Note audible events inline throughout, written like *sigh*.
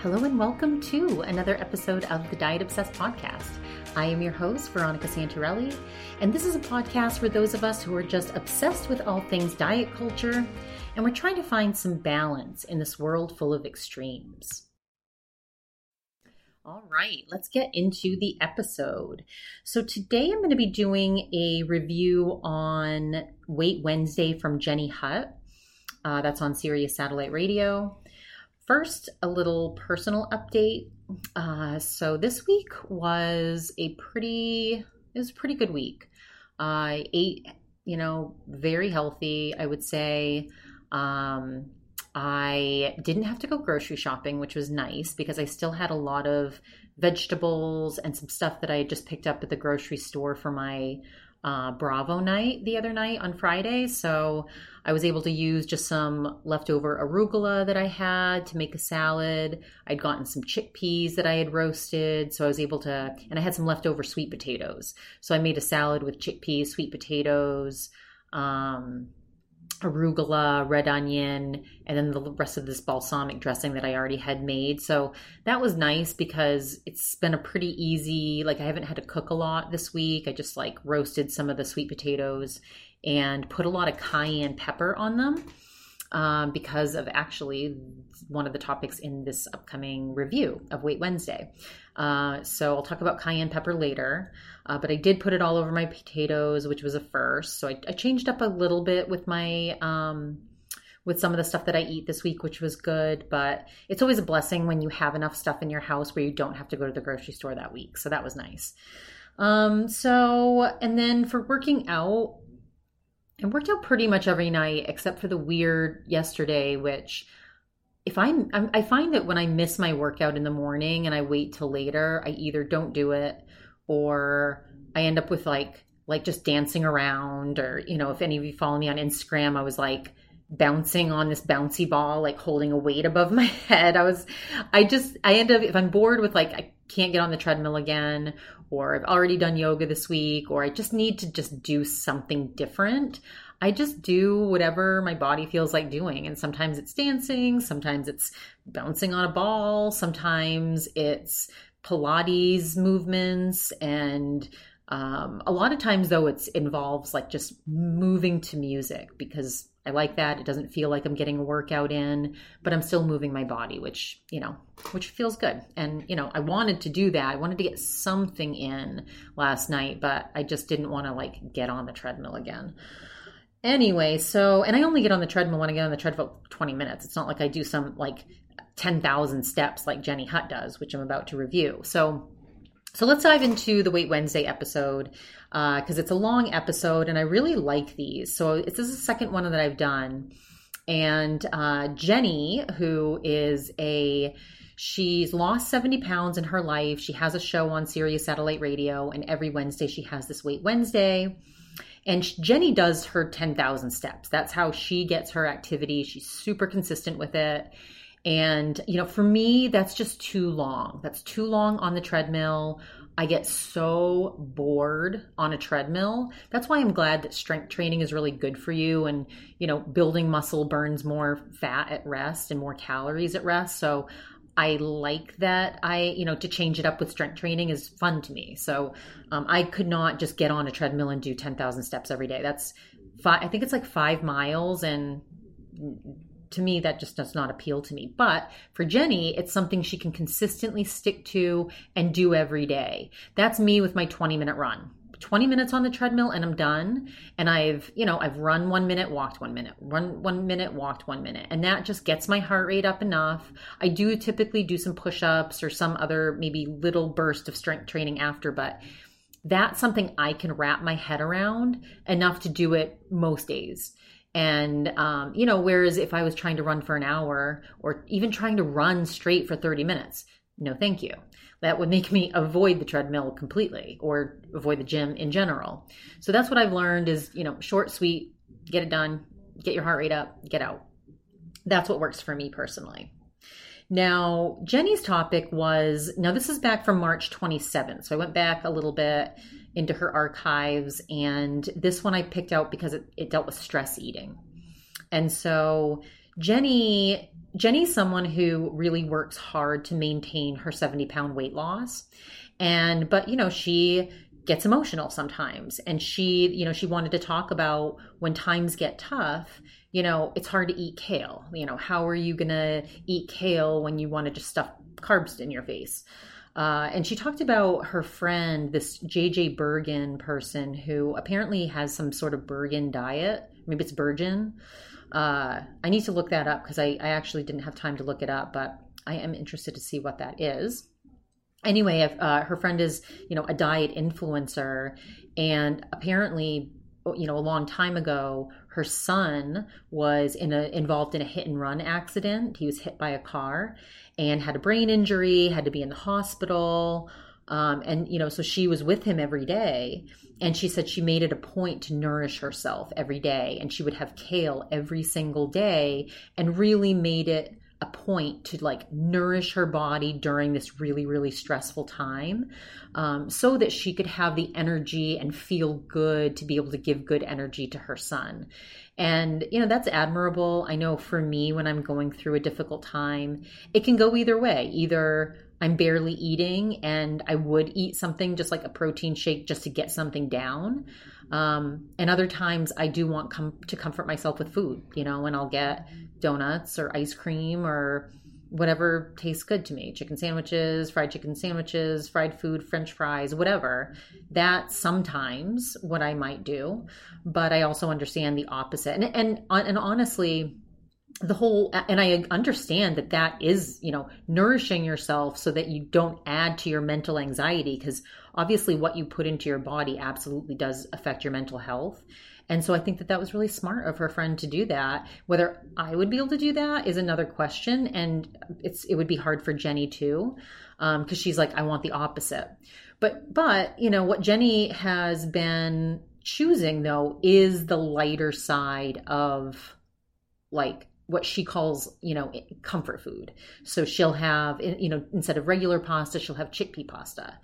Hello and welcome to another episode of the Diet Obsessed podcast. I am your host, Veronica Santarelli, and this is a podcast for those of us who are just obsessed with all things diet culture, and we're trying to find some balance in this world full of extremes. All right, let's get into the episode. So, today I'm going to be doing a review on Weight Wednesday from Jenny Hutt. Uh, that's on Sirius Satellite Radio. First, a little personal update. Uh, so this week was a pretty it was a pretty good week. I ate, you know, very healthy. I would say. Um, I didn't have to go grocery shopping, which was nice because I still had a lot of vegetables and some stuff that I had just picked up at the grocery store for my uh, Bravo night the other night on Friday. So I was able to use just some leftover arugula that I had to make a salad. I'd gotten some chickpeas that I had roasted. So I was able to, and I had some leftover sweet potatoes. So I made a salad with chickpeas, sweet potatoes, um, arugula, red onion, and then the rest of this balsamic dressing that I already had made. So that was nice because it's been a pretty easy, like I haven't had to cook a lot this week. I just like roasted some of the sweet potatoes and put a lot of cayenne pepper on them um, because of actually one of the topics in this upcoming review of Weight Wednesday. Uh, so I'll talk about cayenne pepper later, uh, but I did put it all over my potatoes, which was a first. So I, I changed up a little bit with my. Um, with some of the stuff that I eat this week, which was good. But it's always a blessing when you have enough stuff in your house where you don't have to go to the grocery store that week. So that was nice. Um, so, and then for working out, I worked out pretty much every night except for the weird yesterday, which if I'm, I'm, I find that when I miss my workout in the morning and I wait till later, I either don't do it or I end up with like like just dancing around or you know if any of you follow me on Instagram, I was like bouncing on this bouncy ball like holding a weight above my *laughs* head. I was I just I end up if I'm bored with like I can't get on the treadmill again or I've already done yoga this week or I just need to just do something different. I just do whatever my body feels like doing. And sometimes it's dancing, sometimes it's bouncing on a ball, sometimes it's Pilates movements. And um, a lot of times, though, it involves like just moving to music because I like that. It doesn't feel like I'm getting a workout in, but I'm still moving my body, which, you know, which feels good. And, you know, I wanted to do that. I wanted to get something in last night, but I just didn't want to like get on the treadmill again. Anyway, so, and I only get on the treadmill when I get on the treadmill 20 minutes. It's not like I do some like 10,000 steps like Jenny Hutt does, which I'm about to review. So, so let's dive into the Weight Wednesday episode because uh, it's a long episode and I really like these. So this is the second one that I've done. And uh, Jenny, who is a She's lost 70 pounds in her life. She has a show on Sirius Satellite Radio, and every Wednesday she has this Weight Wednesday. And Jenny does her 10,000 steps. That's how she gets her activity. She's super consistent with it. And, you know, for me, that's just too long. That's too long on the treadmill. I get so bored on a treadmill. That's why I'm glad that strength training is really good for you. And, you know, building muscle burns more fat at rest and more calories at rest. So I like that. I, you know, to change it up with strength training is fun to me. So um, I could not just get on a treadmill and do 10,000 steps every day. That's five, I think it's like five miles. And to me, that just does not appeal to me. But for Jenny, it's something she can consistently stick to and do every day. That's me with my 20 minute run. 20 minutes on the treadmill and I'm done. And I've, you know, I've run one minute, walked one minute, run one minute, walked one minute. And that just gets my heart rate up enough. I do typically do some push ups or some other maybe little burst of strength training after, but that's something I can wrap my head around enough to do it most days. And, um, you know, whereas if I was trying to run for an hour or even trying to run straight for 30 minutes, no, thank you that would make me avoid the treadmill completely or avoid the gym in general. So that's what I've learned is, you know, short, sweet, get it done, get your heart rate up, get out. That's what works for me personally. Now, Jenny's topic was now this is back from March 27th. So I went back a little bit into her archives, and this one I picked out because it, it dealt with stress eating. And so Jenny Jenny's someone who really works hard to maintain her 70 pound weight loss. And, but, you know, she gets emotional sometimes. And she, you know, she wanted to talk about when times get tough, you know, it's hard to eat kale. You know, how are you going to eat kale when you want to just stuff carbs in your face? Uh, and she talked about her friend, this JJ Bergen person who apparently has some sort of Bergen diet. Maybe it's Bergen. Uh, I need to look that up because I, I actually didn't have time to look it up, but I am interested to see what that is anyway uh, her friend is you know a diet influencer and apparently you know a long time ago her son was in a involved in a hit and run accident he was hit by a car and had a brain injury had to be in the hospital um, and you know so she was with him every day. And she said she made it a point to nourish herself every day and she would have kale every single day and really made it a point to like nourish her body during this really really stressful time um, so that she could have the energy and feel good to be able to give good energy to her son. And you know that's admirable. I know for me when i'm going through a difficult time it can go either way. Either i'm barely eating and i would eat something just like a protein shake just to get something down um, and other times I do want com- to comfort myself with food, you know, and I'll get donuts or ice cream or whatever tastes good to me chicken sandwiches, fried chicken sandwiches, fried food, french fries, whatever. That's sometimes what I might do. But I also understand the opposite. And, and, and honestly, the whole and i understand that that is you know nourishing yourself so that you don't add to your mental anxiety because obviously what you put into your body absolutely does affect your mental health. And so i think that that was really smart of her friend to do that. Whether i would be able to do that is another question and it's it would be hard for jenny too because um, she's like i want the opposite. But but you know what jenny has been choosing though is the lighter side of like what she calls, you know, comfort food. So she'll have, you know, instead of regular pasta, she'll have chickpea pasta.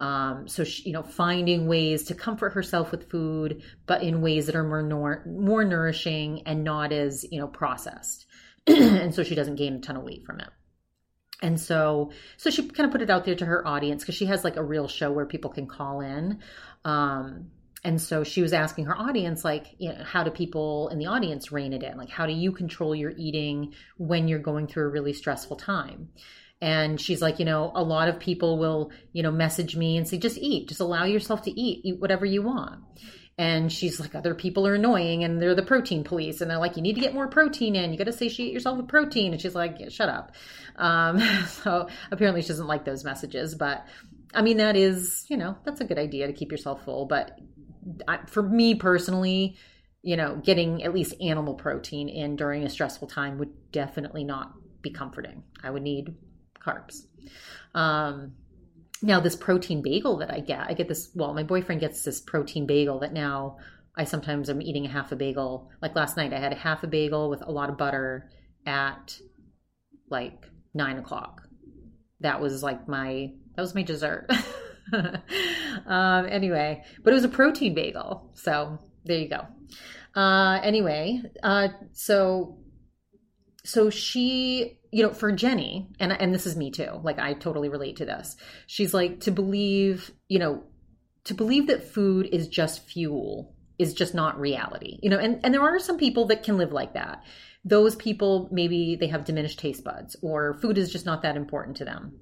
Um, so she, you know, finding ways to comfort herself with food, but in ways that are more more nourishing and not as you know processed, *clears throat* and so she doesn't gain a ton of weight from it. And so, so she kind of put it out there to her audience because she has like a real show where people can call in. Um, and so she was asking her audience, like, you know, how do people in the audience rein it in? Like, how do you control your eating when you're going through a really stressful time? And she's like, you know, a lot of people will, you know, message me and say, just eat, just allow yourself to eat, eat whatever you want. And she's like, other people are annoying and they're the protein police. And they're like, you need to get more protein in. You got to satiate yourself with protein. And she's like, yeah, shut up. Um, *laughs* so apparently she doesn't like those messages. But I mean, that is, you know, that's a good idea to keep yourself full. But for me personally, you know, getting at least animal protein in during a stressful time would definitely not be comforting. I would need carbs. Um, now, this protein bagel that I get, I get this, well, my boyfriend gets this protein bagel that now I sometimes am eating a half a bagel. Like last night, I had a half a bagel with a lot of butter at like nine o'clock. That was like my, that was my dessert. *laughs* *laughs* um, anyway, but it was a protein bagel. So there you go. Uh, anyway, uh, so so she, you know, for Jenny, and and this is me too. Like I totally relate to this. She's like to believe, you know, to believe that food is just fuel is just not reality. You know, and and there are some people that can live like that. Those people maybe they have diminished taste buds or food is just not that important to them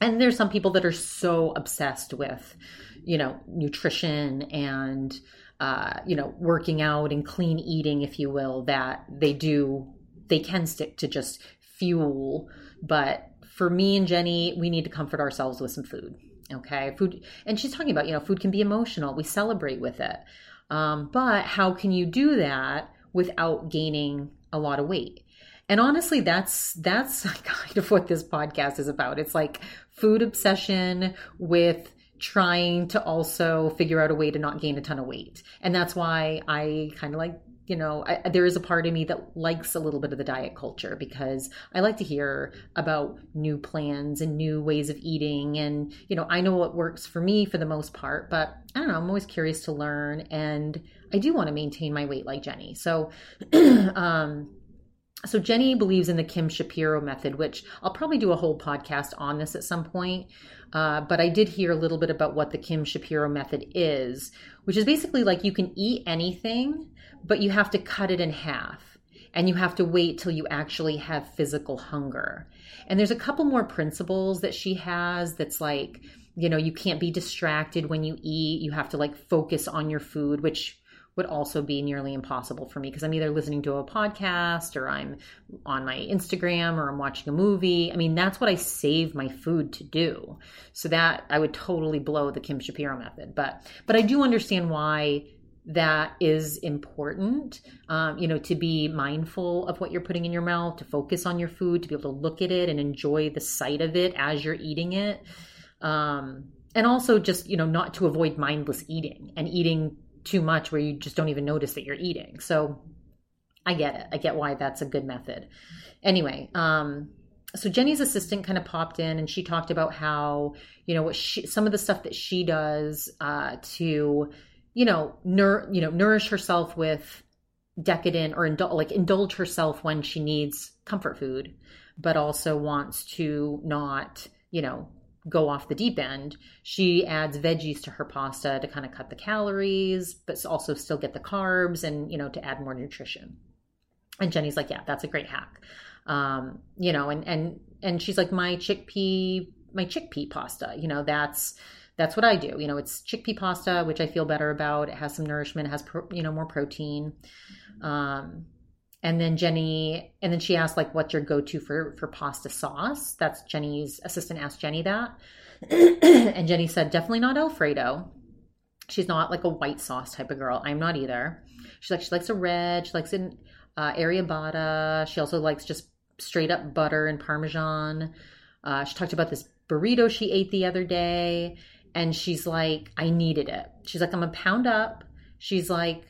and there's some people that are so obsessed with you know nutrition and uh, you know working out and clean eating if you will that they do they can stick to just fuel. But for me and jenny we need to comfort ourselves with some food okay? Food and she's talking about you know food can be emotional. We celebrate with it. Um, but how can you do that without gaining a lot of weight and honestly, that's that's *laughs* kind of what this podcast is about. It's like food obsession with trying to also figure out a way to not gain a ton of weight. And that's why I kind of like you know, I, there is a part of me that likes a little bit of the diet culture because I like to hear about new plans and new ways of eating. And, you know, I know what works for me for the most part, but I don't know, I'm always curious to learn. And I do want to maintain my weight like Jenny. So, *clears throat* um, so Jenny believes in the Kim Shapiro method, which I'll probably do a whole podcast on this at some point. Uh, but I did hear a little bit about what the Kim Shapiro method is, which is basically like you can eat anything, but you have to cut it in half and you have to wait till you actually have physical hunger. And there's a couple more principles that she has that's like, you know, you can't be distracted when you eat. You have to like focus on your food, which would also be nearly impossible for me because I'm either listening to a podcast or I'm on my Instagram or I'm watching a movie. I mean, that's what I save my food to do. So that I would totally blow the Kim Shapiro method. But but I do understand why that is important um, you know to be mindful of what you're putting in your mouth to focus on your food to be able to look at it and enjoy the sight of it as you're eating it um, and also just you know not to avoid mindless eating and eating too much where you just don't even notice that you're eating. So I get it. I get why that's a good method. Anyway, um, so Jenny's assistant kind of popped in and she talked about how, you know, what she, some of the stuff that she does uh, to, you know, nur- you know, nourish herself with decadent or indul- like indulge herself when she needs comfort food, but also wants to not, you know, go off the deep end, she adds veggies to her pasta to kind of cut the calories, but also still get the carbs and, you know, to add more nutrition. And Jenny's like, yeah, that's a great hack. Um, you know, and, and, and she's like, my chickpea, my chickpea pasta, you know, that's, that's what I do. You know, it's chickpea pasta, which I feel better about. It has some nourishment, it has, pro, you know, more protein. Um, and then Jenny, and then she asked like, "What's your go-to for for pasta sauce?" That's Jenny's assistant asked Jenny that, *clears throat* and Jenny said, "Definitely not Alfredo. She's not like a white sauce type of girl. I'm not either. She's like she likes a red. She likes an uh, arrabbiata. She also likes just straight up butter and parmesan. Uh, she talked about this burrito she ate the other day, and she's like, I needed it. She's like, I'm a pound up. She's like,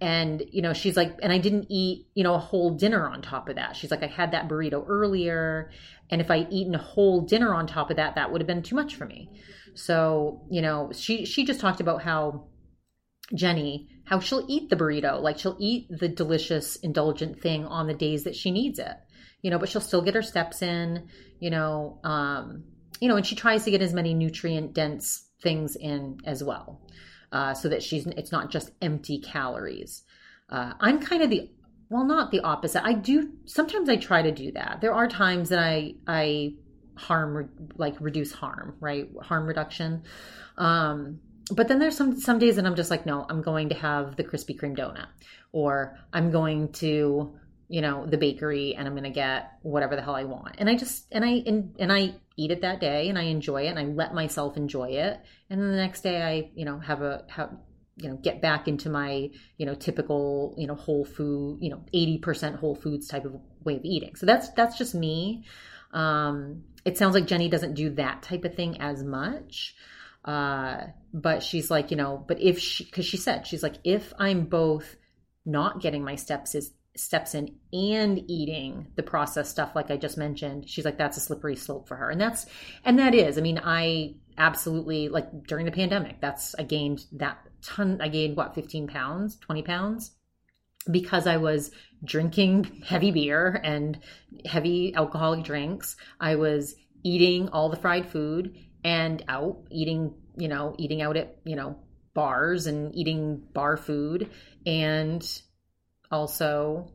and you know she's like and i didn't eat you know a whole dinner on top of that. She's like i had that burrito earlier and if i eaten a whole dinner on top of that that would have been too much for me. So you know she she just talked about how jenny how she'll eat the burrito. Like she'll eat the delicious indulgent thing on the days that she needs it you know but she'll still get her steps in you know um you know and she tries to get as many nutrient dense things in as well uh, so that she's it's not just empty calories. Uh, I'm kind of the well, not the opposite. I do sometimes I try to do that. There are times that I I harm like reduce harm, right? Harm reduction. Um, but then there's some some days that I'm just like, no, I'm going to have the Krispy Kreme donut, or I'm going to you know the bakery and i'm going to get whatever the hell i want. And i just and i and, and i eat it that day and i enjoy it and i let myself enjoy it. And then the next day i you know have a have you know get back into my you know typical you know whole food you know 80% whole foods type of way of eating. So that's that's just me. Um it sounds like jenny doesn't do that type of thing as much uh but she's like you know but if she because she said she's like if i'm both not getting my steps is steps in and eating the processed stuff like i just mentioned she's like that's a slippery slope for her. And that's and that is i mean i absolutely like during the pandemic that's i gained that ton i gained what 15 pounds 20 pounds? Because i was drinking *laughs* heavy beer and heavy alcoholic drinks i was eating all the fried food and out eating you know eating out at you know bars and eating bar food. And also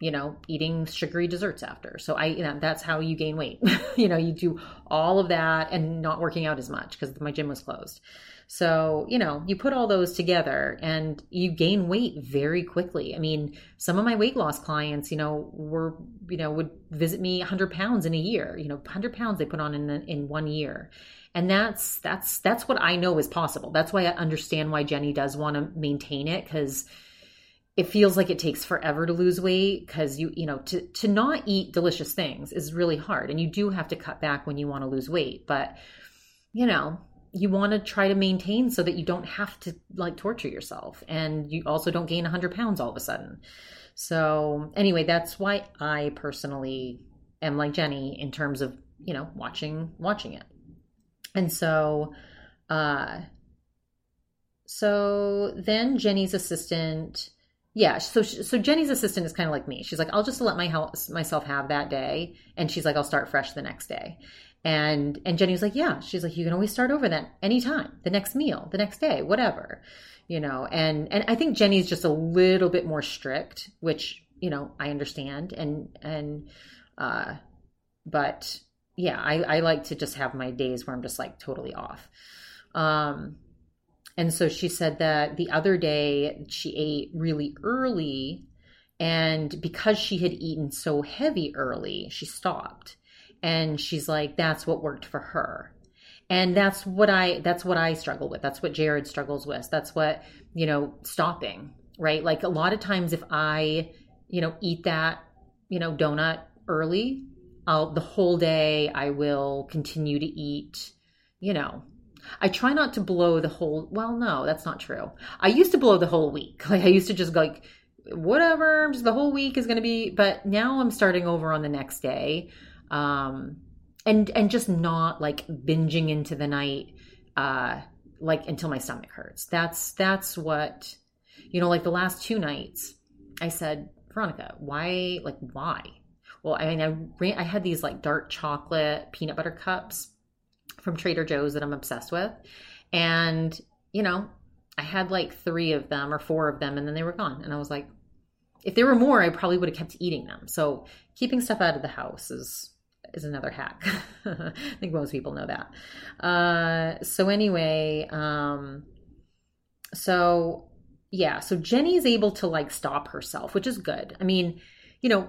you know eating sugary desserts after. So i you know that's how you gain weight. *laughs* You know you do all of that and not working out as much because my gym was closed. So you know you put all those together and you gain weight very quickly. I mean some of my weight loss clients you know were you know would visit me 100 pounds in a year you know 100 pounds they put on in in one year. And that's that's that's what i know is possible. That's why i understand why jenny does want to maintain it because it feels like it takes forever to lose weight because you you know to to not eat delicious things is really hard and you do have to cut back when you want to lose weight but you know you want to try to maintain so that you don't have to like torture yourself and you also don't gain 100 pounds all of a sudden. So anyway that's why i personally am like jenny in terms of you know watching watching it. And so uh so then jenny's assistant yeah so so jenny's assistant is kind of like me. She's like i'll just let my house myself have that day and she's like i'll start fresh the next day. And and jenny was like yeah. She's like you can always start over then anytime the next meal the next day whatever you know? And and i think jenny's just a little bit more strict which you know i understand and and uh but yeah i i like to just have my days where i'm just like totally off. Um and so she said that the other day she ate really early. And because she had eaten so heavy early, she stopped. And she's like, that's what worked for her. And that's what I that's what I struggle with. That's what Jared struggles with. That's what, you know, stopping, right? Like a lot of times if I, you know, eat that, you know, donut early, I'll the whole day I will continue to eat, you know, I try not to blow the whole. Well, no, that's not true. I used to blow the whole week. *laughs* Like I used to just like, whatever, just the whole week is going to be. But now I'm starting over on the next day, um, and and just not like binging into the night, uh, like until my stomach hurts. That's that's what, you know, like the last two nights, I said, Veronica, why, like why? Well, I mean, I ran, I had these like dark chocolate peanut butter cups from Trader Joe's that I'm obsessed with. And, you know, I had like three of them or four of them and then they were gone. And I was like, if there were more, I probably would have kept eating them. So keeping stuff out of the house is is another hack. *laughs* I think most people know that. Uh, so anyway, um, so yeah, so Jenny's able to like stop herself, which is good. I mean, you know,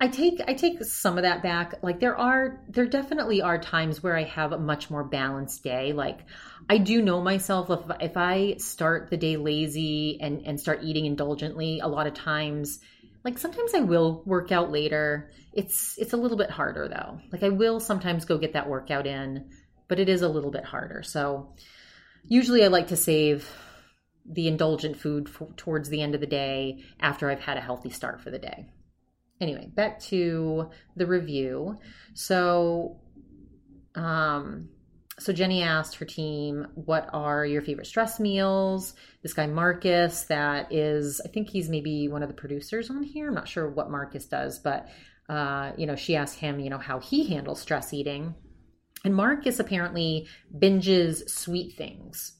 I take I take some of that back. Like there are there definitely are times where I have a much more balanced day. Like I do know myself if if I start the day lazy and and start eating indulgently, a lot of times like sometimes I will work out later. It's it's a little bit harder though. Like I will sometimes go get that workout in, but it is a little bit harder. So usually I like to save the indulgent food towards the end of the day after I've had a healthy start for the day anyway, back to the review. So, um, so Jenny asked her team, "What are your favorite stress meals?" This guy Marcus, that is, I think he's maybe one of the producers on here. I'm not sure what Marcus does, but uh, you know, she asked him, you know, how he handles stress eating, and Marcus apparently binges sweet things.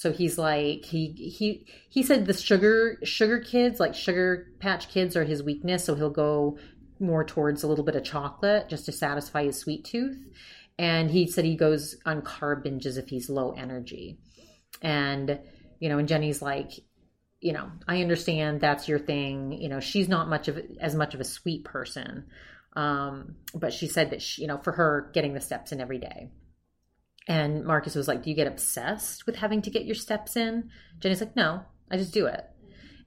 So he's like he he he said the sugar sugar kids like sugar patch kids are his weakness, so he'll go more towards a little bit of chocolate just to satisfy his sweet tooth. And he said he goes on carb binges if he's low energy. And you know, and Jenny's like, you know, I understand that's your thing. You know, she's not much of as much of a sweet person. Um, but she said that she, you know, for her getting the steps in every day. And Marcus was like, Do you get obsessed with having to get your steps in? Jenny's like, No, I just do it.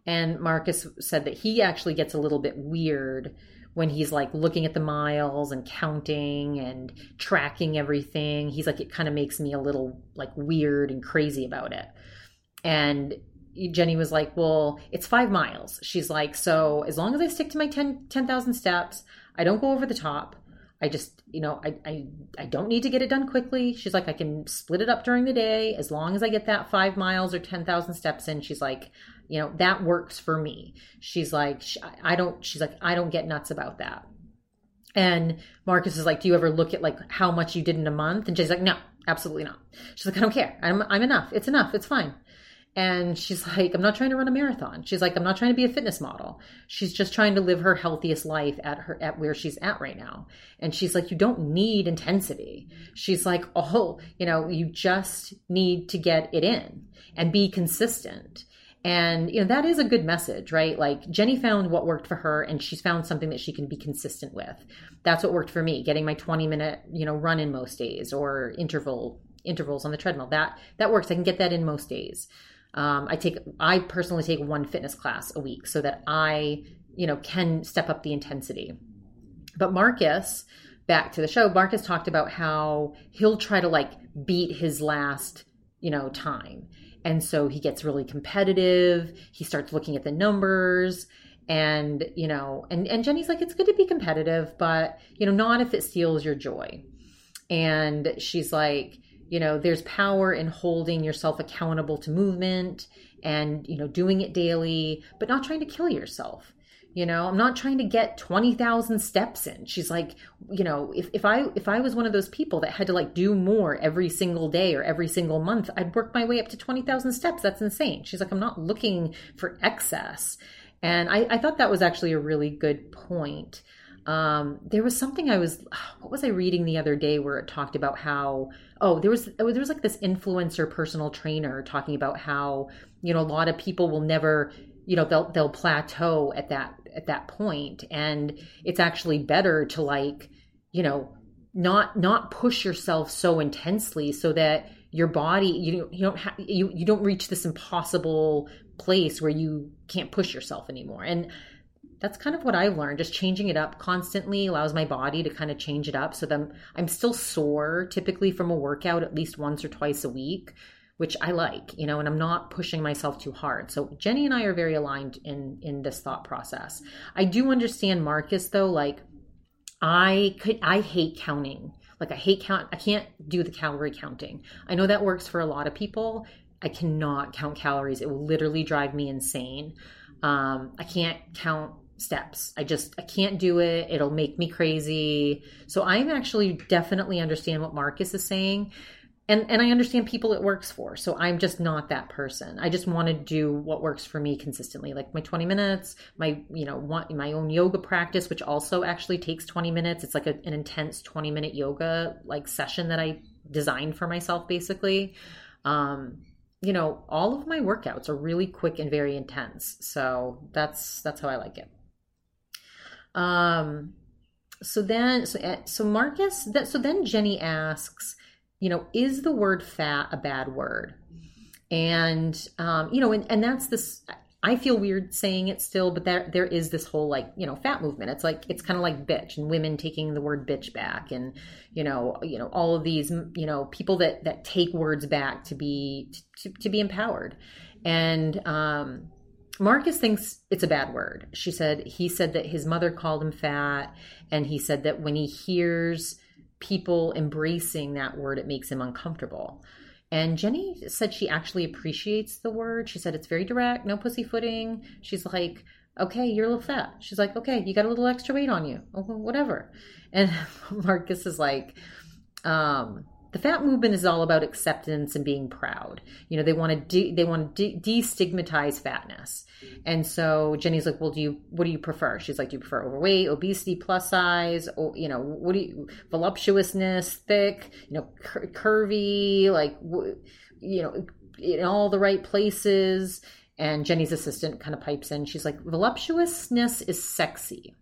And Marcus said that he actually gets a little bit weird when he's like looking at the miles and counting and tracking everything. He's like, it kind of makes me a little like weird and crazy about it. And Jenny was like, Well, it's five miles. She's like, So as long as I stick to my 10,000 10, steps, I don't go over the top. I just, you know, I, I I don't need to get it done quickly. She's like, I can split it up during the day as long as I get that five miles or ten thousand steps in. She's like, you know, that works for me. She's like, I don't. She's like, I don't get nuts about that. And Marcus is like, do you ever look at like how much you did in a month? And she's like, no, absolutely not. She's like, I don't care. I'm I'm enough. It's enough. It's fine. And she's *laughs* like, I'm not trying to run a marathon. She's like, I'm not trying to be a fitness model. She's just trying to live her healthiest life at her at where she's at right now. And she's like, you don't need intensity. She's like, oh, you know, you just need to get it in and be consistent. And you know, that is a good message, right? Like Jenny found what worked for her and she's found something that she can be consistent with. That's what worked for me, getting my 20 minute, you know, run in most days or interval intervals on the treadmill. That that works. I can get that in most days. Um, I take I personally take one fitness class a week so that I you know can step up the intensity. But Marcus, back to the show, Marcus talked about how he'll try to like beat his last you know time, and so he gets really competitive. He starts looking at the numbers and you know and and jenny's like it's good to be competitive but you know not if it steals your joy and she's like you know there's power in holding yourself accountable to movement and you know doing it daily but not trying to kill yourself. You know i'm not trying to get 20,000 steps in. She's like you know if, if i if i was one of those people that had to like do more every single day or every single month i'd work my way up to 20,000 steps. That's insane. She's like i'm not looking for excess. And I, I thought that was actually a really good point um, there was something I was, *sighs* what was I reading the other day where it talked about how, oh, there was, there was like this influencer personal trainer talking about how, you know, a lot of people will never, you know, they'll, they'll plateau at that, at that. And it's actually better to like, you know, not, not push yourself so intensely so that your body, you, you don't have, you, you don't reach this impossible place where you can't push yourself anymore. And, that's kind of what I've learned. Just changing it up constantly allows my body to kind of change it up so I'm, I'm still sore typically from a workout at least once or twice a week, which I like, you know, and I'm not pushing myself too hard. So Jenny and I are very aligned in in this thought process. I do understand Marcus though, like I could I hate counting. Like I hate count I can't do the calorie counting. I know that works for a lot of people. I cannot count calories. It will literally drive me insane. Um, I can't count steps. I just I can't do it. It'll make me crazy. So I'm actually definitely understand what Marcus is saying. And and I understand people it works for. So I'm just not that person. I just want to do what works for me consistently. Like my 20 minutes, my you know, want, my own yoga practice which also actually takes 20 minutes. It's like a, an intense 20 minute yoga like session that I designed for myself basically. Um you know all of my workouts are really quick and very intense so that's that's how i like it um, so then, so, eh, so Marcus, that, so then Jenny asks, you know, is the word fat a bad word? And, um, you know, and, and that's this, I feel weird saying it still, but there there is this whole like you know fat movement. It's like it's kind of like bitch and women taking the word bitch back, and you know you know all of these you know people that that take words back to be to, to be empowered, and um, Marcus thinks it's a bad word. She said he said that his mother called him fat, and he said that when he hears people embracing that word, it makes him uncomfortable. And Jenny said she actually appreciates the word. She said it's very direct, no pussyfooting. She's like, okay, you're a little fat. She's like, okay, you got a little extra weight on you, whatever. And *laughs* Marcus is like, um, the fat movement is all about acceptance and being proud. You know, they want to de- they want to de- destigmatize fatness. And so Jenny's like, "Well, do you what do you prefer?" She's like, "Do you prefer overweight, obesity, plus size, or you know, what do you voluptuousness, thick, you know, cur- curvy, like you know, in all the right places?" And Jenny's assistant kind of pipes in. She's like, "Voluptuousness is sexy."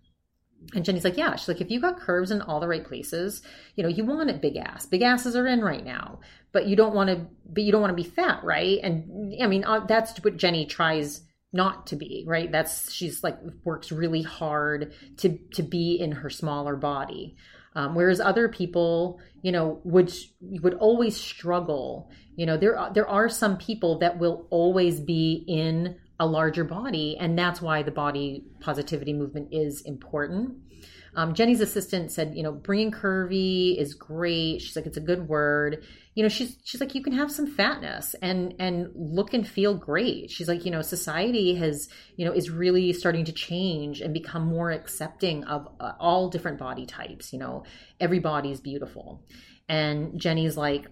And Jenny's like, yeah. She's like, if you got curves in all the right places, you know, you want it big ass. Big asses are in right now, but you don't want to, but you don't want to be fat, right? And I mean, uh, that's what Jenny tries not to be, right? That's she's like works really hard to to be in her smaller body. Um, whereas other people, you know, would would always struggle. You know, there there are some people that will always be in a larger body. And that's why the body positivity movement is important. Um, Jenny's assistant said, you know, bringing curvy is great. She's like, it's a good word. You know, she's she's like, you can have some fatness and and look and feel great. She's like, you know, society has, you know, is really starting to change and become more accepting of uh, all different body types. You know, every body is beautiful. And Jenny's like,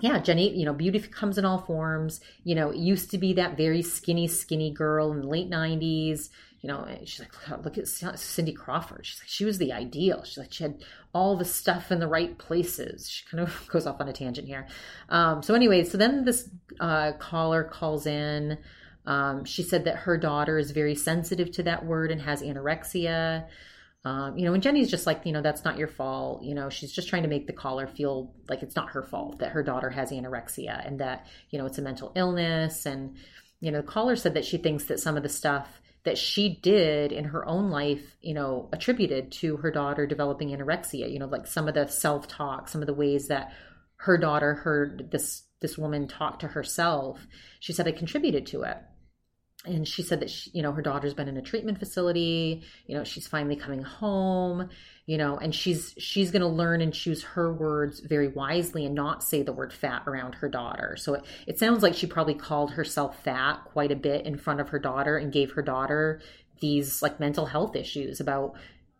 yeah, Jenny, you know, beauty comes in all forms. You know, it used to be that very skinny, skinny girl in the late 90s. You know, she's like, look at Cindy Crawford. She's like, she was the ideal. She's like, she had all the stuff in the right places. She kind of *laughs* goes off on a tangent here. Um, so, anyway, so then this uh, caller calls in. Um, she said that her daughter is very sensitive to that word and has anorexia. Um, you know, and Jenny's just like, you know, that's not your fault. You know, she's just trying to make the caller feel like it's not her fault that her daughter has anorexia and that, you know, it's a mental illness. And, you know, the caller said that she thinks that some of the stuff that she did in her own life, you know, attributed to her daughter developing anorexia, you know, like some of the self talk, some of the ways that her daughter heard this this woman talk to herself. She said it contributed to it. And she said that she, you know her daughter's been in a treatment facility you know she's finally coming home you know and she's she's going to learn and choose her words very wisely and not say the word fat around her daughter. So it, it sounds like she probably called herself fat quite a bit in front of her daughter and gave her daughter these like mental health issues about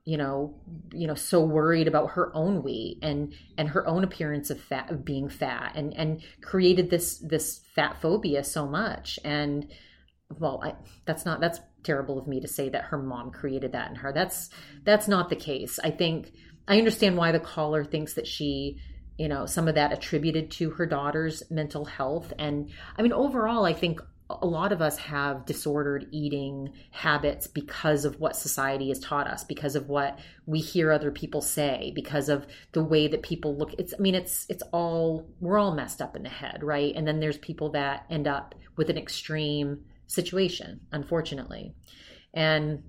you know you know so worried about her own weight and and her own appearance of fat of being fat and and created this this fat phobia so much. And well I, that's not that's terrible of me to say that her mom created that in her. That's that's not the case. I think i understand why the caller thinks that she you know some of that attributed to her daughter's mental health. And i mean overall i think a lot of us have disordered eating habits because of what society has taught us because of what we hear other people say because of the way that people look. It's i mean it's it's all we're all messed up in the head right? And then there's people that end up with an extreme situation, unfortunately. And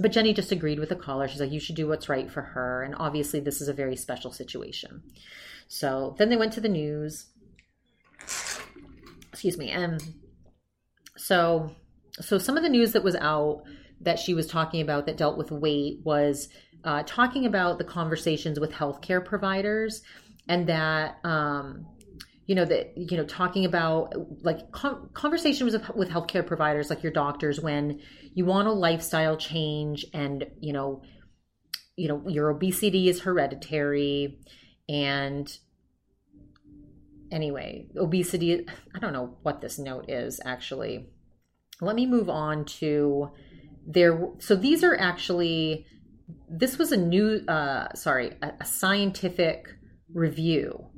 but Jenny just agreed with the caller. She's like, you should do what's right for her. And obviously, this is a very special situation. So then they went to the news. Excuse me. And so, so some of the news that was out that she was talking about that dealt with weight was uh, talking about the conversations with healthcare providers and that um, you know that you know talking about like com- conversations with, with healthcare providers like your doctors when you want a lifestyle change and you know you know your obesity is hereditary and anyway obesity i don't know what this note is actually. Let me move on to there so these are actually this was a new uh sorry a, a scientific review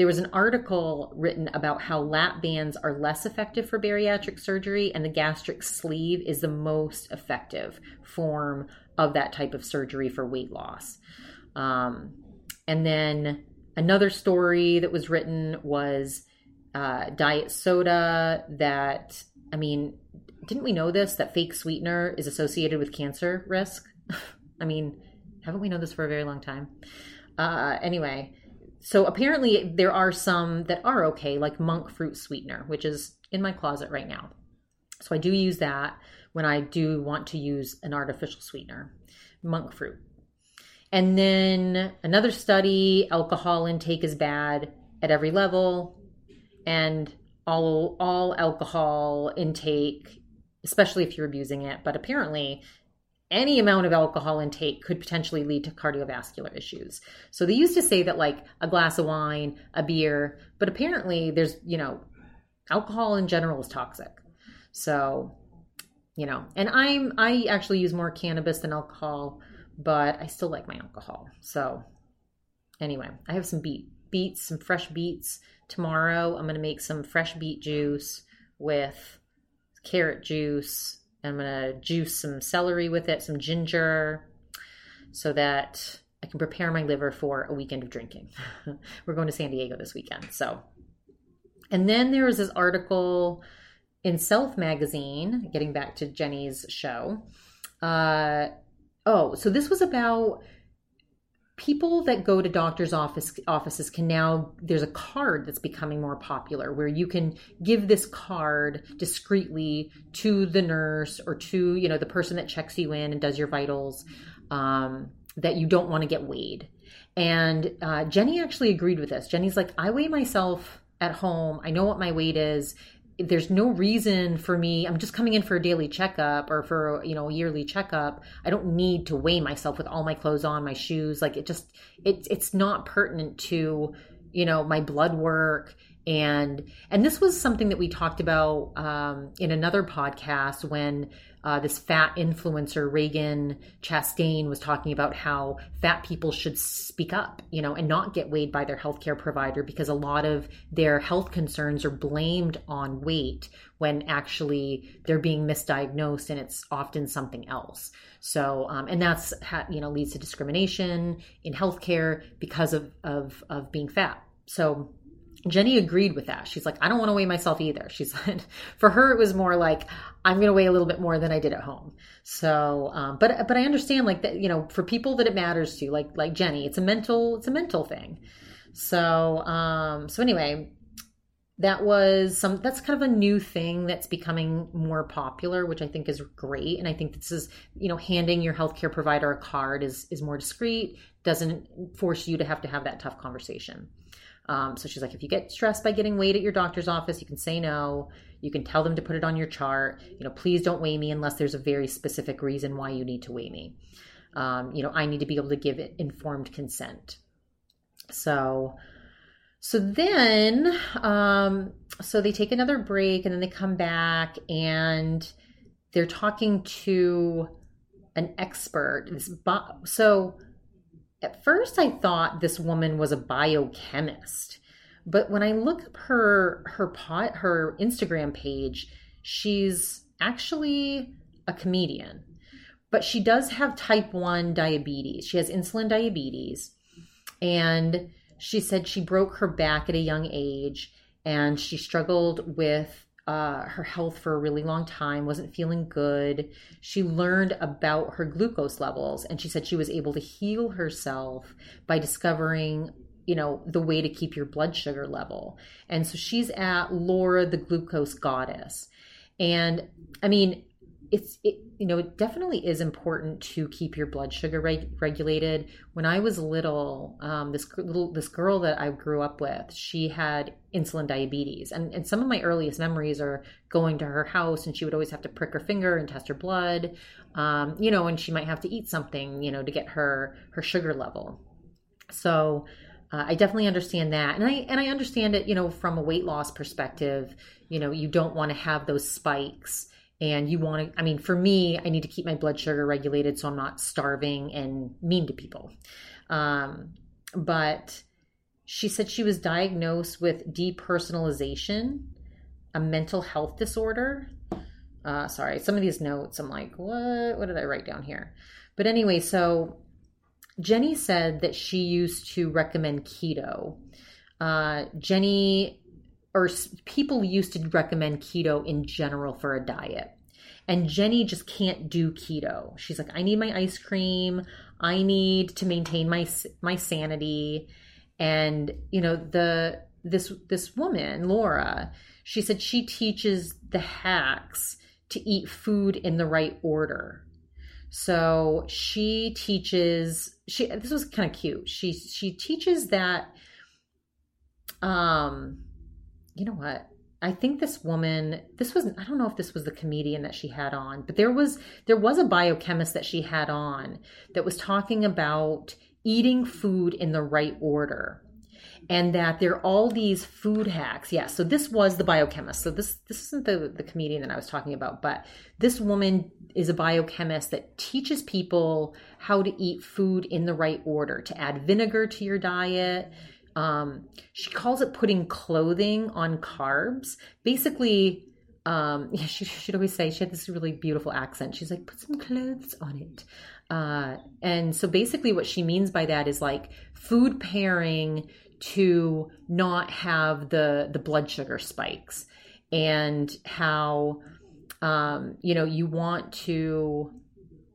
there was an article written about how lap bands are less effective for bariatric surgery, and the gastric sleeve is the most effective form of that type of surgery for weight loss. Um, and then another story that was written was uh, diet soda that, I mean, didn't we know this that fake sweetener is associated with cancer risk? *laughs* I mean, haven't we known this for a very long time? Uh, anyway, so apparently there are some that are okay, like monk fruit sweetener, which is in my closet right now. So I do use that when I do want to use an artificial sweetener, monk fruit. And then another study, alcohol intake is bad at every level and all all alcohol intake, especially if you're abusing it, but apparently any amount of alcohol intake could potentially lead to cardiovascular issues. So they used to say that like a glass of wine, a beer, but apparently there's, you know, alcohol in general is toxic. So, you know, and I'm I actually use more cannabis than alcohol, but I still like my alcohol. So, anyway, I have some beet beets, some fresh beets tomorrow. I'm going to make some fresh beet juice with carrot juice I'm going to juice some celery with it, some ginger, so that I can prepare my liver for a weekend of drinking. *laughs* We're going to San Diego this weekend. So, and then there was this article in Self magazine, getting back to Jenny's show. Uh, oh, so this was about people that go to doctors office offices can now there's a card that's becoming more popular where you can give this card discreetly to the nurse or to you know the person that checks you in and does your vitals um, that you don't want to get weighed. And uh, jenny actually agreed with this. Jenny's like i weigh myself at home. I know what my weight is there's no reason for me i'm just coming in for a daily checkup or for you know a yearly checkup. I don't need to weigh myself with all my clothes on my shoes. Like it just it's it's not pertinent to you know my blood work and and this was something that we talked about um, in another podcast when uh, this fat influencer Ragen Chastain was talking about how fat people should speak up, you know, and not get weighed by their healthcare provider because a lot of their health concerns are blamed on weight when actually they're being misdiagnosed and it's often something else. So, um, and that's ha- you know leads to discrimination in healthcare because of of of being fat. So Jenny agreed with that. She's like, I don't want to weigh myself either. She *laughs* said, for her, it was more like, I'm going to weigh a little bit more than I did at home. So, um, but, but I understand like that, you know, for people that it matters to, like, like Jenny, it's a mental, it's a mental thing. So, um, so anyway, that was some that's kind of a new thing that's becoming more popular which i think is great and i think this is you know handing your healthcare provider a card is is more discreet doesn't force you to have to have that tough conversation um, so she's like if you get stressed by getting weighed at your doctor's office you can say no. You can tell them to put it on your chart. You know please don't weigh me unless there's a very specific reason why you need to weigh me. Um, you know i need to be able to give informed consent. So so then, um, so they take another break and then they come back and they're talking to an expert. Bi- so at first I thought this woman was a biochemist, but when I look up her her pot her Instagram page, she's actually a comedian. But she does have type 1 diabetes. She has insulin diabetes and she said she broke her back at a young age and she struggled with uh, her health for a really long time, wasn't feeling good. She learned about her glucose levels and she said she was able to heal herself by discovering you know the way to keep your blood sugar level and so she's at laura the glucose goddess and i mean it's it, you know it definitely is important to keep your blood sugar reg- regulated. When i was little um, this little this girl that i grew up with she had insulin diabetes. And, and some of my earliest memories are going to her house and she would always have to prick her finger and test her blood um, you know and she might have to eat something you know to get her her sugar level. So uh, I definitely understand that, and I and I understand it. You know, from a weight loss perspective, you know, you don't want to have those spikes and you want to i mean for me i need to keep my blood sugar regulated so i'm not starving and mean to people. Um, but she said she was diagnosed with depersonalization a mental health disorder. Uh, sorry some of these notes i'm like what? What did i write down here? But anyway so jenny said that she used to recommend keto. Uh, jenny or people used to recommend keto in general for a diet. And Jenny just can't do keto. She's like, I need my ice cream. I need to maintain my my sanity. And you know, the this this woman, Laura, she said she teaches the hacks to eat food in the right order. So she teaches she this was kind of cute. She she teaches that um you know what? I think this woman, this was I don't know if this was the comedian that she had on, but there was there was a biochemist that she had on that was talking about eating food in the right order. And that there are all these food hacks. Yeah, so this was the biochemist. So this this isn't the, the comedian that I was talking about, but this woman is a biochemist that teaches people how to eat food in the right order, to add vinegar to your diet, um, she calls it putting clothing on carbs. Basically, um, yeah, *laughs* she should always say she had this really beautiful accent. She's like, put some clothes on it. Uh, and so basically, what she means by that is like food pairing to not have the the blood sugar spikes, and how um, you know you want to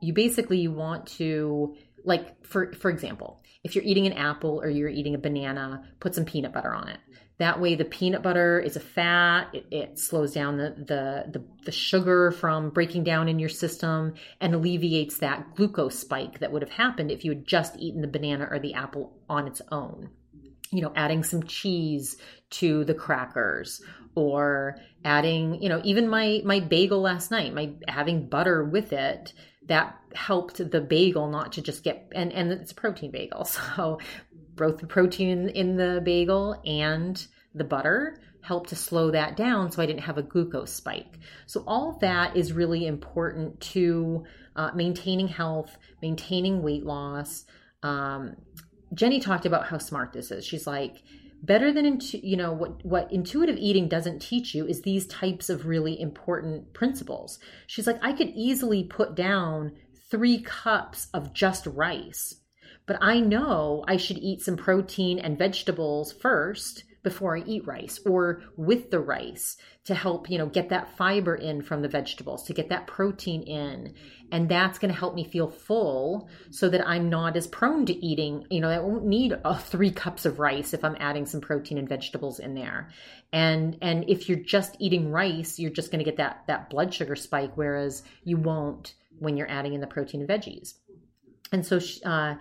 you basically you want to like for for example if you're eating an apple or you're eating a banana, put some peanut butter on it. That way, the peanut butter is a fat. It, it slows down the, the, the the sugar from breaking down in your system and alleviates that glucose spike that would have happened if you had just eaten the banana or the apple on its own. You know, adding some cheese to the crackers or adding, you know, even my my bagel last night, my having butter with it that helped the bagel not to just get and and it's a protein bagel. *laughs* So both the protein in the bagel and the butter helped to slow that down so i didn't have a glucose spike. So all that is really important to uh, maintaining health maintaining weight loss. Um, jenny talked about how smart this is. She's like better than into you know what what intuitive eating doesn't teach you is these types of really important principles. She's like i could easily put down three cups of just rice. But i know i should eat some protein and vegetables first before I eat rice or with the rice to help, you know, get that fiber in from the vegetables, to get that protein in. And that's going to help me feel full so that I'm not as prone to eating, you know, I won't need *laughs* 3 cups of rice if I'm adding some protein and vegetables in there. And and if you're just eating rice, you're just going to get that that blood sugar spike whereas you won't when you're adding in the protein and veggies. And so uh,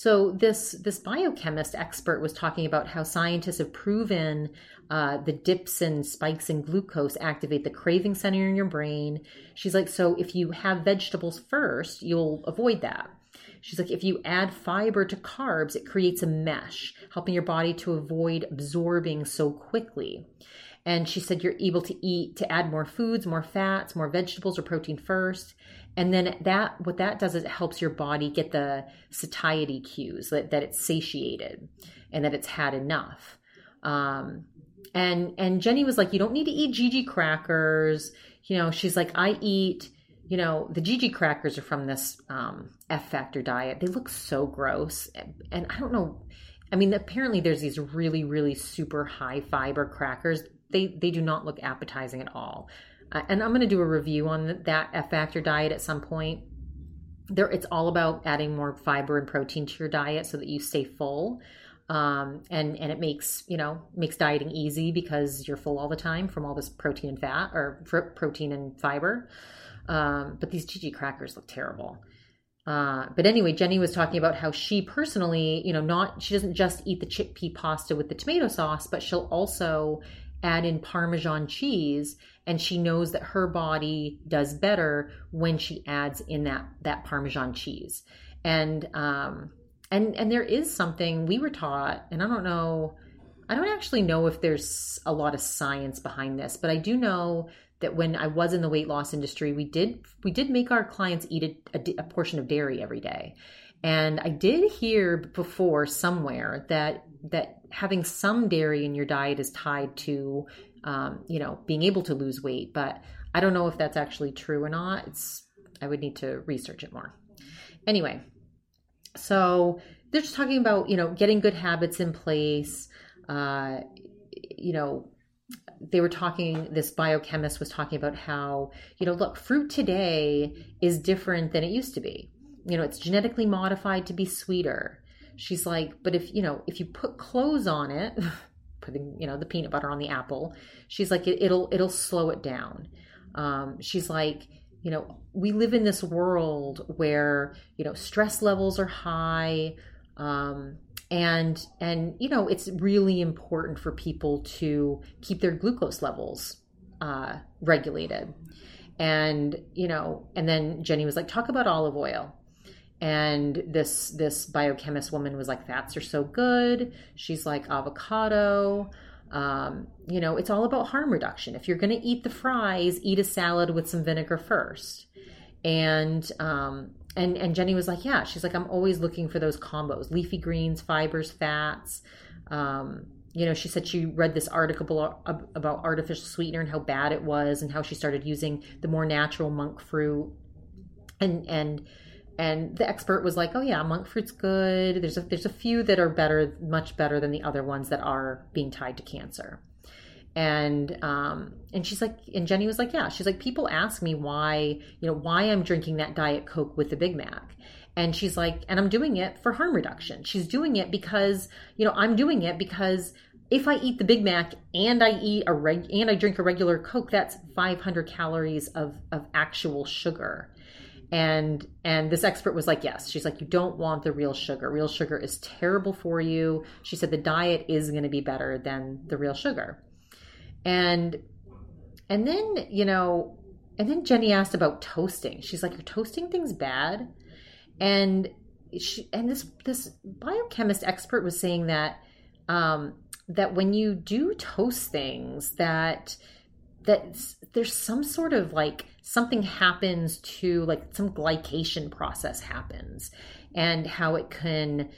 so this this biochemist expert was talking about how scientists have proven uh, the dips and spikes in glucose activate the craving center in your brain. She's like, so if you have vegetables first, you'll avoid that. She's like, if you add fiber to carbs, it creates a mesh, helping your body to avoid absorbing so quickly. And she said you're able to eat to add more foods, more fats, more vegetables or protein first and then that what that does is it helps your body get the satiety cues that, that it's satiated and that it's had enough. Um, and and jenny was like you don't need to eat GG crackers. You know she's like i eat you know the GG crackers are from this um, f factor diet. They look so gross. And i don't know i mean apparently there's these really really super high fiber crackers. They they do not look appetizing at all and I'm going to do a review on that F factor diet at some point. There, it's all about adding more fiber and protein to your diet so that you stay full. Um, and and it makes you know makes dieting easy because you're full all the time from all this protein and fat or fr- protein and fiber. Um, but these GG crackers look terrible. Uh, but anyway, Jenny was talking about how she personally, you know, not she doesn't just eat the chickpea pasta with the tomato sauce, but she'll also add in Parmesan cheese and she knows that her body does better when she adds in that that parmesan cheese. And um and and there is something we were taught and i don't know i don't actually know if there's a lot of science behind this but i do know that when i was in the weight loss industry we did we did make our clients eat a, a, a portion of dairy every day. And I did hear before somewhere that that having some dairy in your diet is tied to um, you know, being able to lose weight. But I don't know if that's actually true or not. It's I would need to research it more. Anyway, so they're just talking about you know getting good habits in place. Uh, you know, they were talking. This biochemist was talking about how you know, look, fruit today is different than it used to be. You know, it's genetically modified to be sweeter. She's like, but if you know, if you put clothes on it. *laughs* putting you know the peanut butter on the apple. She's like it, will it'll slow it down. Um, she's like you know we live in this world where you know stress levels are high um, and and you know it's really important for people to keep their glucose levels uh, regulated. And you know and then jenny was like talk about olive oil and this this biochemist woman was like fats are so good. She's like avocado. Um, you know it's all about harm reduction. If you're going to eat the fries eat a salad with some vinegar first. And um, and and jenny was like yeah. She's like i'm always looking for those combos leafy greens fibers fats. Um, you know she said she read this article about artificial sweetener and how bad it was and how she started using the more natural monk fruit. And and and the expert was like, "Oh yeah, monk fruit's good. There's a there's a few that are better, much better than the other ones that are being tied to cancer." And um and she's like, and Jenny was like, "Yeah." She's like, "People ask me why, you know, why I'm drinking that diet coke with the Big Mac." And she's like, "And I'm doing it for harm reduction." She's doing it because, you know, I'm doing it because if I eat the Big Mac and I eat a reg and I drink a regular Coke, that's 500 calories of of actual sugar and and this expert was like yes. She's like you don't want the real sugar. Real sugar is terrible for you. She said the diet is going to be better than the real sugar. And and then you know and then jenny asked about toasting. She's like you're toasting things bad? And she and this this biochemist expert was saying that um that when you do toast things that that there's some sort of like something happens to like some glycation process happens and how it can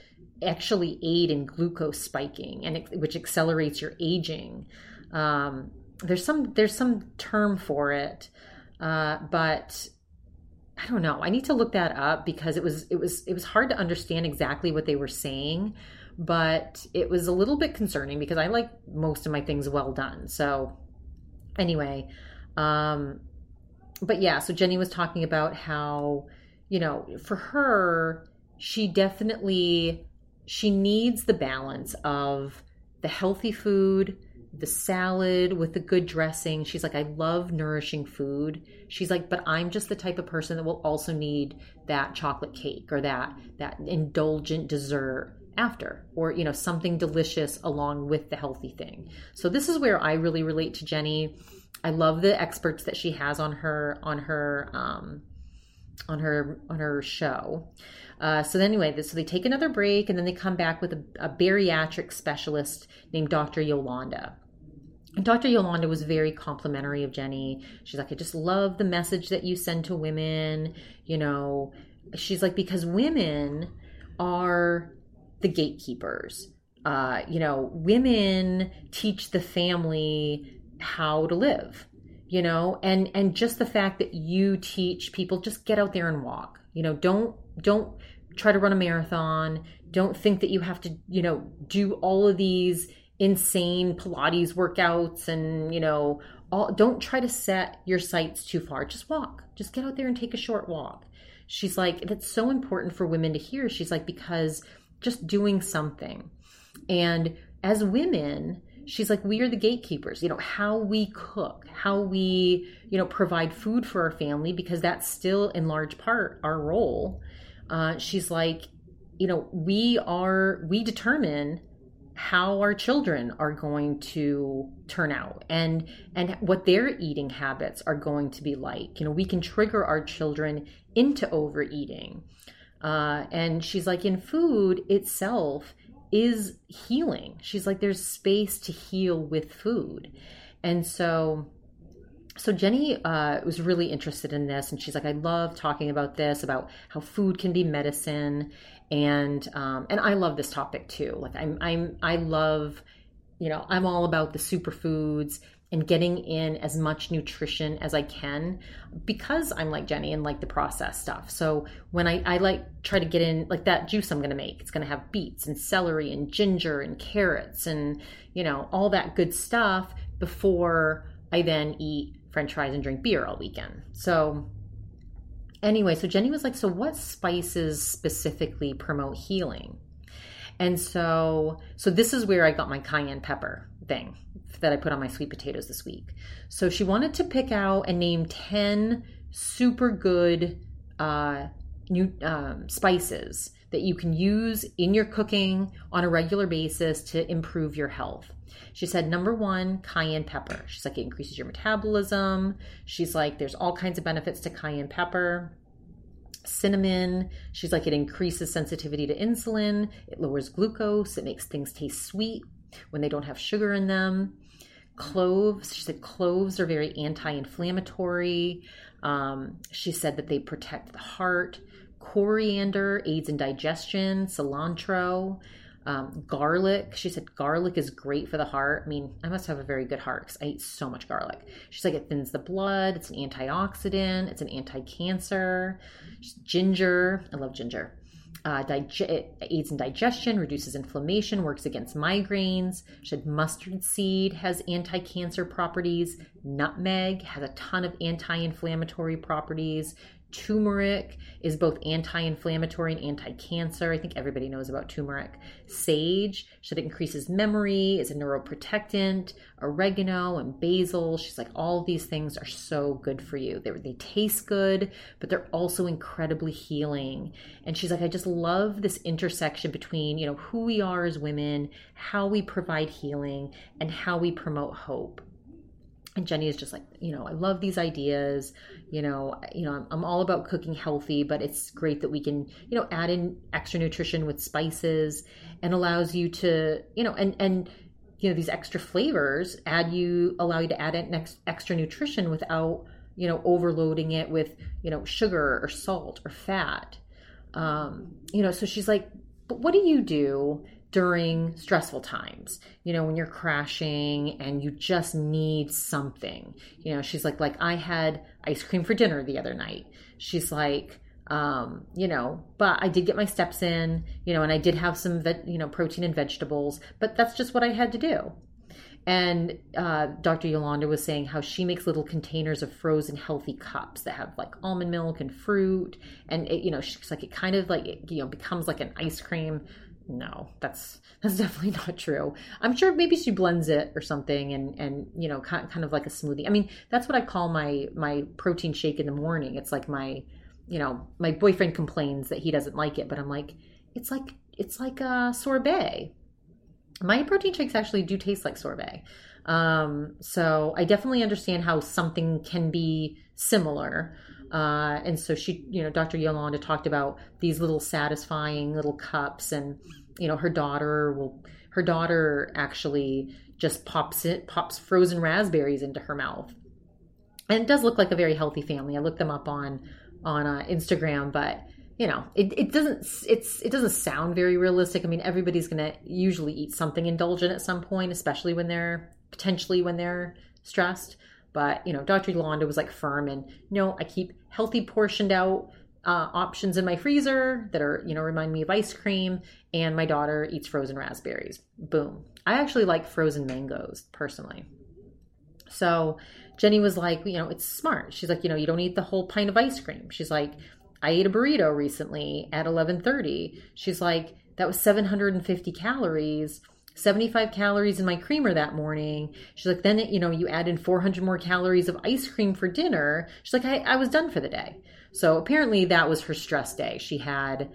actually aid in glucose spiking and it, which accelerates your aging um, there's some there's some term for it uh, but i don't know i need to look that up because it was it was it was hard to understand exactly what they were saying but it was a little bit concerning because I like most of my things well done. So, anyway, um, but yeah, so Jenny was talking about how, you know, for her, she definitely she needs the balance of the healthy food, the salad with the good dressing. She's like, I love nourishing food. She's like, but I'm just the type of person that will also need that chocolate cake or that that indulgent dessert after or you know something delicious along with the healthy thing so this is where i really relate to jenny i love the experts that she has on her on her um on her on her show uh, so anyway, so they take another break and then they come back with a, a bariatric specialist named Dr. Yolanda. And Dr. Yolanda was very complimentary of Jenny. She's like, I just love the message that you send to women. You know, she's like, because women are the gatekeepers. Uh, you know, women teach the family how to live you know and and just the fact that you teach people just get out there and walk you know don't don't try to run a marathon. Don't think that you have to, you know, do all of these insane Pilates workouts and, you know, all don't try to set your sights too far. Just walk. Just get out there and take a short walk. She's like, that's so important for women to hear. She's like, because just doing something. And as women, she's like we are the gatekeepers. You know how we cook how we you know provide food for our family because that's still in large part our role. Uh, she's like, you know, we are, we determine how our children are going to turn out and and what their eating habits are going to be like. You know we can trigger our children into overeating. Uh, and she's like in food itself is healing. She's like there's space to heal with food. And so so Jenny uh, was really interested in this, and she's like, "I love talking about this, about how food can be medicine," and um, and I love this topic too. Like I'm I'm I love, you know, I'm all about the superfoods and getting in as much nutrition as I can because I'm like Jenny and like the processed stuff. So when I, I like try to get in like that juice I'm gonna make, it's gonna have beets and celery and ginger and carrots and you know all that good stuff before I then eat french fries and drink beer all weekend. So anyway, so Jenny was like, so what spices specifically promote healing? And so so this is where I got my cayenne pepper thing that I put on my sweet potatoes this week. So she wanted to pick out and name 10 super good uh, new um, spices that you can use in your cooking on a regular basis to improve your health. She said, number one, cayenne pepper. She's like, it increases your metabolism. She's like, there's all kinds of benefits to cayenne pepper. Cinnamon, she's like, it increases sensitivity to insulin. It lowers glucose. It makes things taste sweet when they don't have sugar in them. Cloves, she said, cloves are very anti inflammatory. Um, she said that they protect the heart. Coriander aids in digestion. Cilantro um, garlic. She said garlic is great for the heart. I mean, I must have a very good heart because I eat so much garlic. She's like, it thins the blood. It's an antioxidant. It's an anti-cancer. Ginger. I love ginger. Uh, dig- it aids in digestion, reduces inflammation, works against migraines. She said mustard seed has anti-cancer properties. Nutmeg has a ton of anti-inflammatory properties. Turmeric is both anti inflammatory and anti cancer. I think everybody knows about turmeric. Sage, said it increases memory, is a neuroprotectant. Oregano and basil, she's like, all these things are so good for you. They, they taste good, but they're also incredibly healing. And she's like, I just love this intersection between, you know, who we are as women, how we provide healing, and how we promote hope and Jenny is just like, you know, I love these ideas. You know, you know, I'm, I'm, all about cooking healthy, but it's great that we can, you know, add in extra nutrition with spices and allows you to, you know, and and you know these extra flavors add you allow you to add in next extra nutrition without you know overloading it with you know sugar or salt or fat. Um, you know, so she's like, but what do you do during stressful times you know when you're crashing and you just need something you know she's like like i had ice cream for dinner the other night she's like Um, you know, but I did get my steps in, you know, and I did have some, ve- you know, protein and vegetables, but that's just what I had to do. And uh, Dr. Yolanda was saying how she makes little containers of frozen healthy cups that have like almond milk and fruit, and it, you know, she's like it kind of like it, you know becomes like an ice cream. No, that's that's *laughs* definitely not true. I'm sure maybe she blends it or something, and and you know, kind kind of like a smoothie. I mean, that's what I call my my protein shake in the morning. It's like my, you know, my boyfriend complains that he doesn't like it, but I'm like, it's like it's like a sorbet my protein shakes actually do taste like sorbet. Um, so I definitely understand how something can be similar. Uh, and so she, you know, Dr. Yolanda talked about these little satisfying little cups, and you know, her daughter will, her daughter actually just pops it, pops frozen raspberries into her mouth, and it does look like a very healthy family. I looked them up on on uh, Instagram, but you know, it, it doesn't it's it doesn't sound very realistic. I mean, everybody's gonna usually eat something indulgent at some point, especially when they're potentially when they're stressed. But you know, Dr. Yolanda was like firm and know, I keep healthy portioned out uh, options in my freezer that are you know remind me of ice cream, and my daughter eats frozen raspberries. Boom. I actually like frozen mangoes personally. So Jenny was like, you know, it's smart. She's like, you know, you don't eat the whole pint of ice cream. She's like, I ate a burrito recently at 11:30. She's like, that was 750 calories. 75 calories in my creamer that morning. She's like, then, you know, you add in 400 more calories of ice cream for dinner. She's like, I, I was done for the day. So apparently that was her stress day. She had,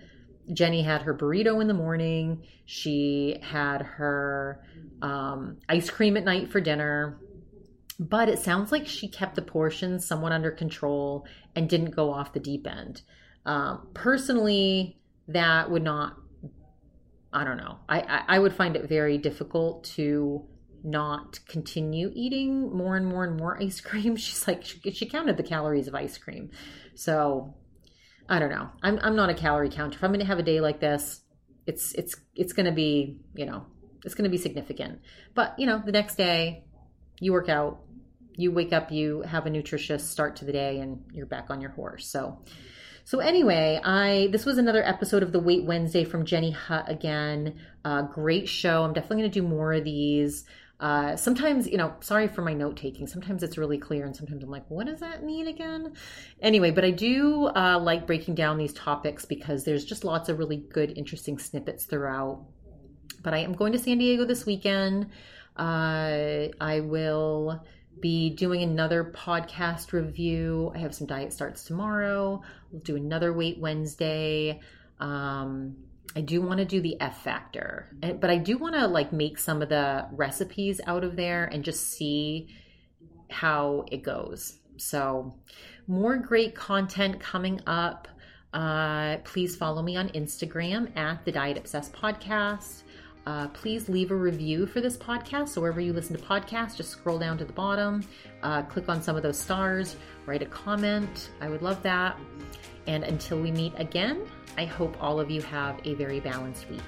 Jenny had her burrito in the morning. She had her um, ice cream at night for dinner but it sounds like she kept the portions somewhat under control and didn't go off the deep end. Um, personally, that would not. I don't know. I, I, I would find it very difficult to not continue eating more and more and more *laughs* ice cream. She's like she, she counted the calories of ice cream, so I don't know. I'm I'm not a calorie counter. If I'm going to have a day like this, it's it's it's going to be you know it's going to be significant. But you know the next day, you work out, you wake up, you have a nutritious start to the day, and you're back on your horse. So, so anyway, I this was another episode of the Weight Wednesday from Jenny Hutt again. Uh, great show. I'm definitely going to do more of these. Uh, sometimes, you know, sorry for my note taking. Sometimes it's really clear, and sometimes I'm like, what does that mean again? Anyway, but I do uh, like breaking down these topics because there's just lots of really good, interesting snippets throughout. But I am going to San Diego this weekend. Uh, I will be doing another podcast review. I have some diet starts tomorrow. We'll do another Weight Wednesday. Um, I do want to do the F factor, but I do want to like make some of the recipes out of there and just see how it goes. So, more great content coming up. Uh, please follow me on Instagram at the Diet Obsessed Podcast. Uh, please leave a review for this podcast. So, wherever you listen to podcasts, just scroll down to the bottom, uh, click on some of those stars, write a comment. I would love that. And until we meet again, I hope all of you have a very balanced week.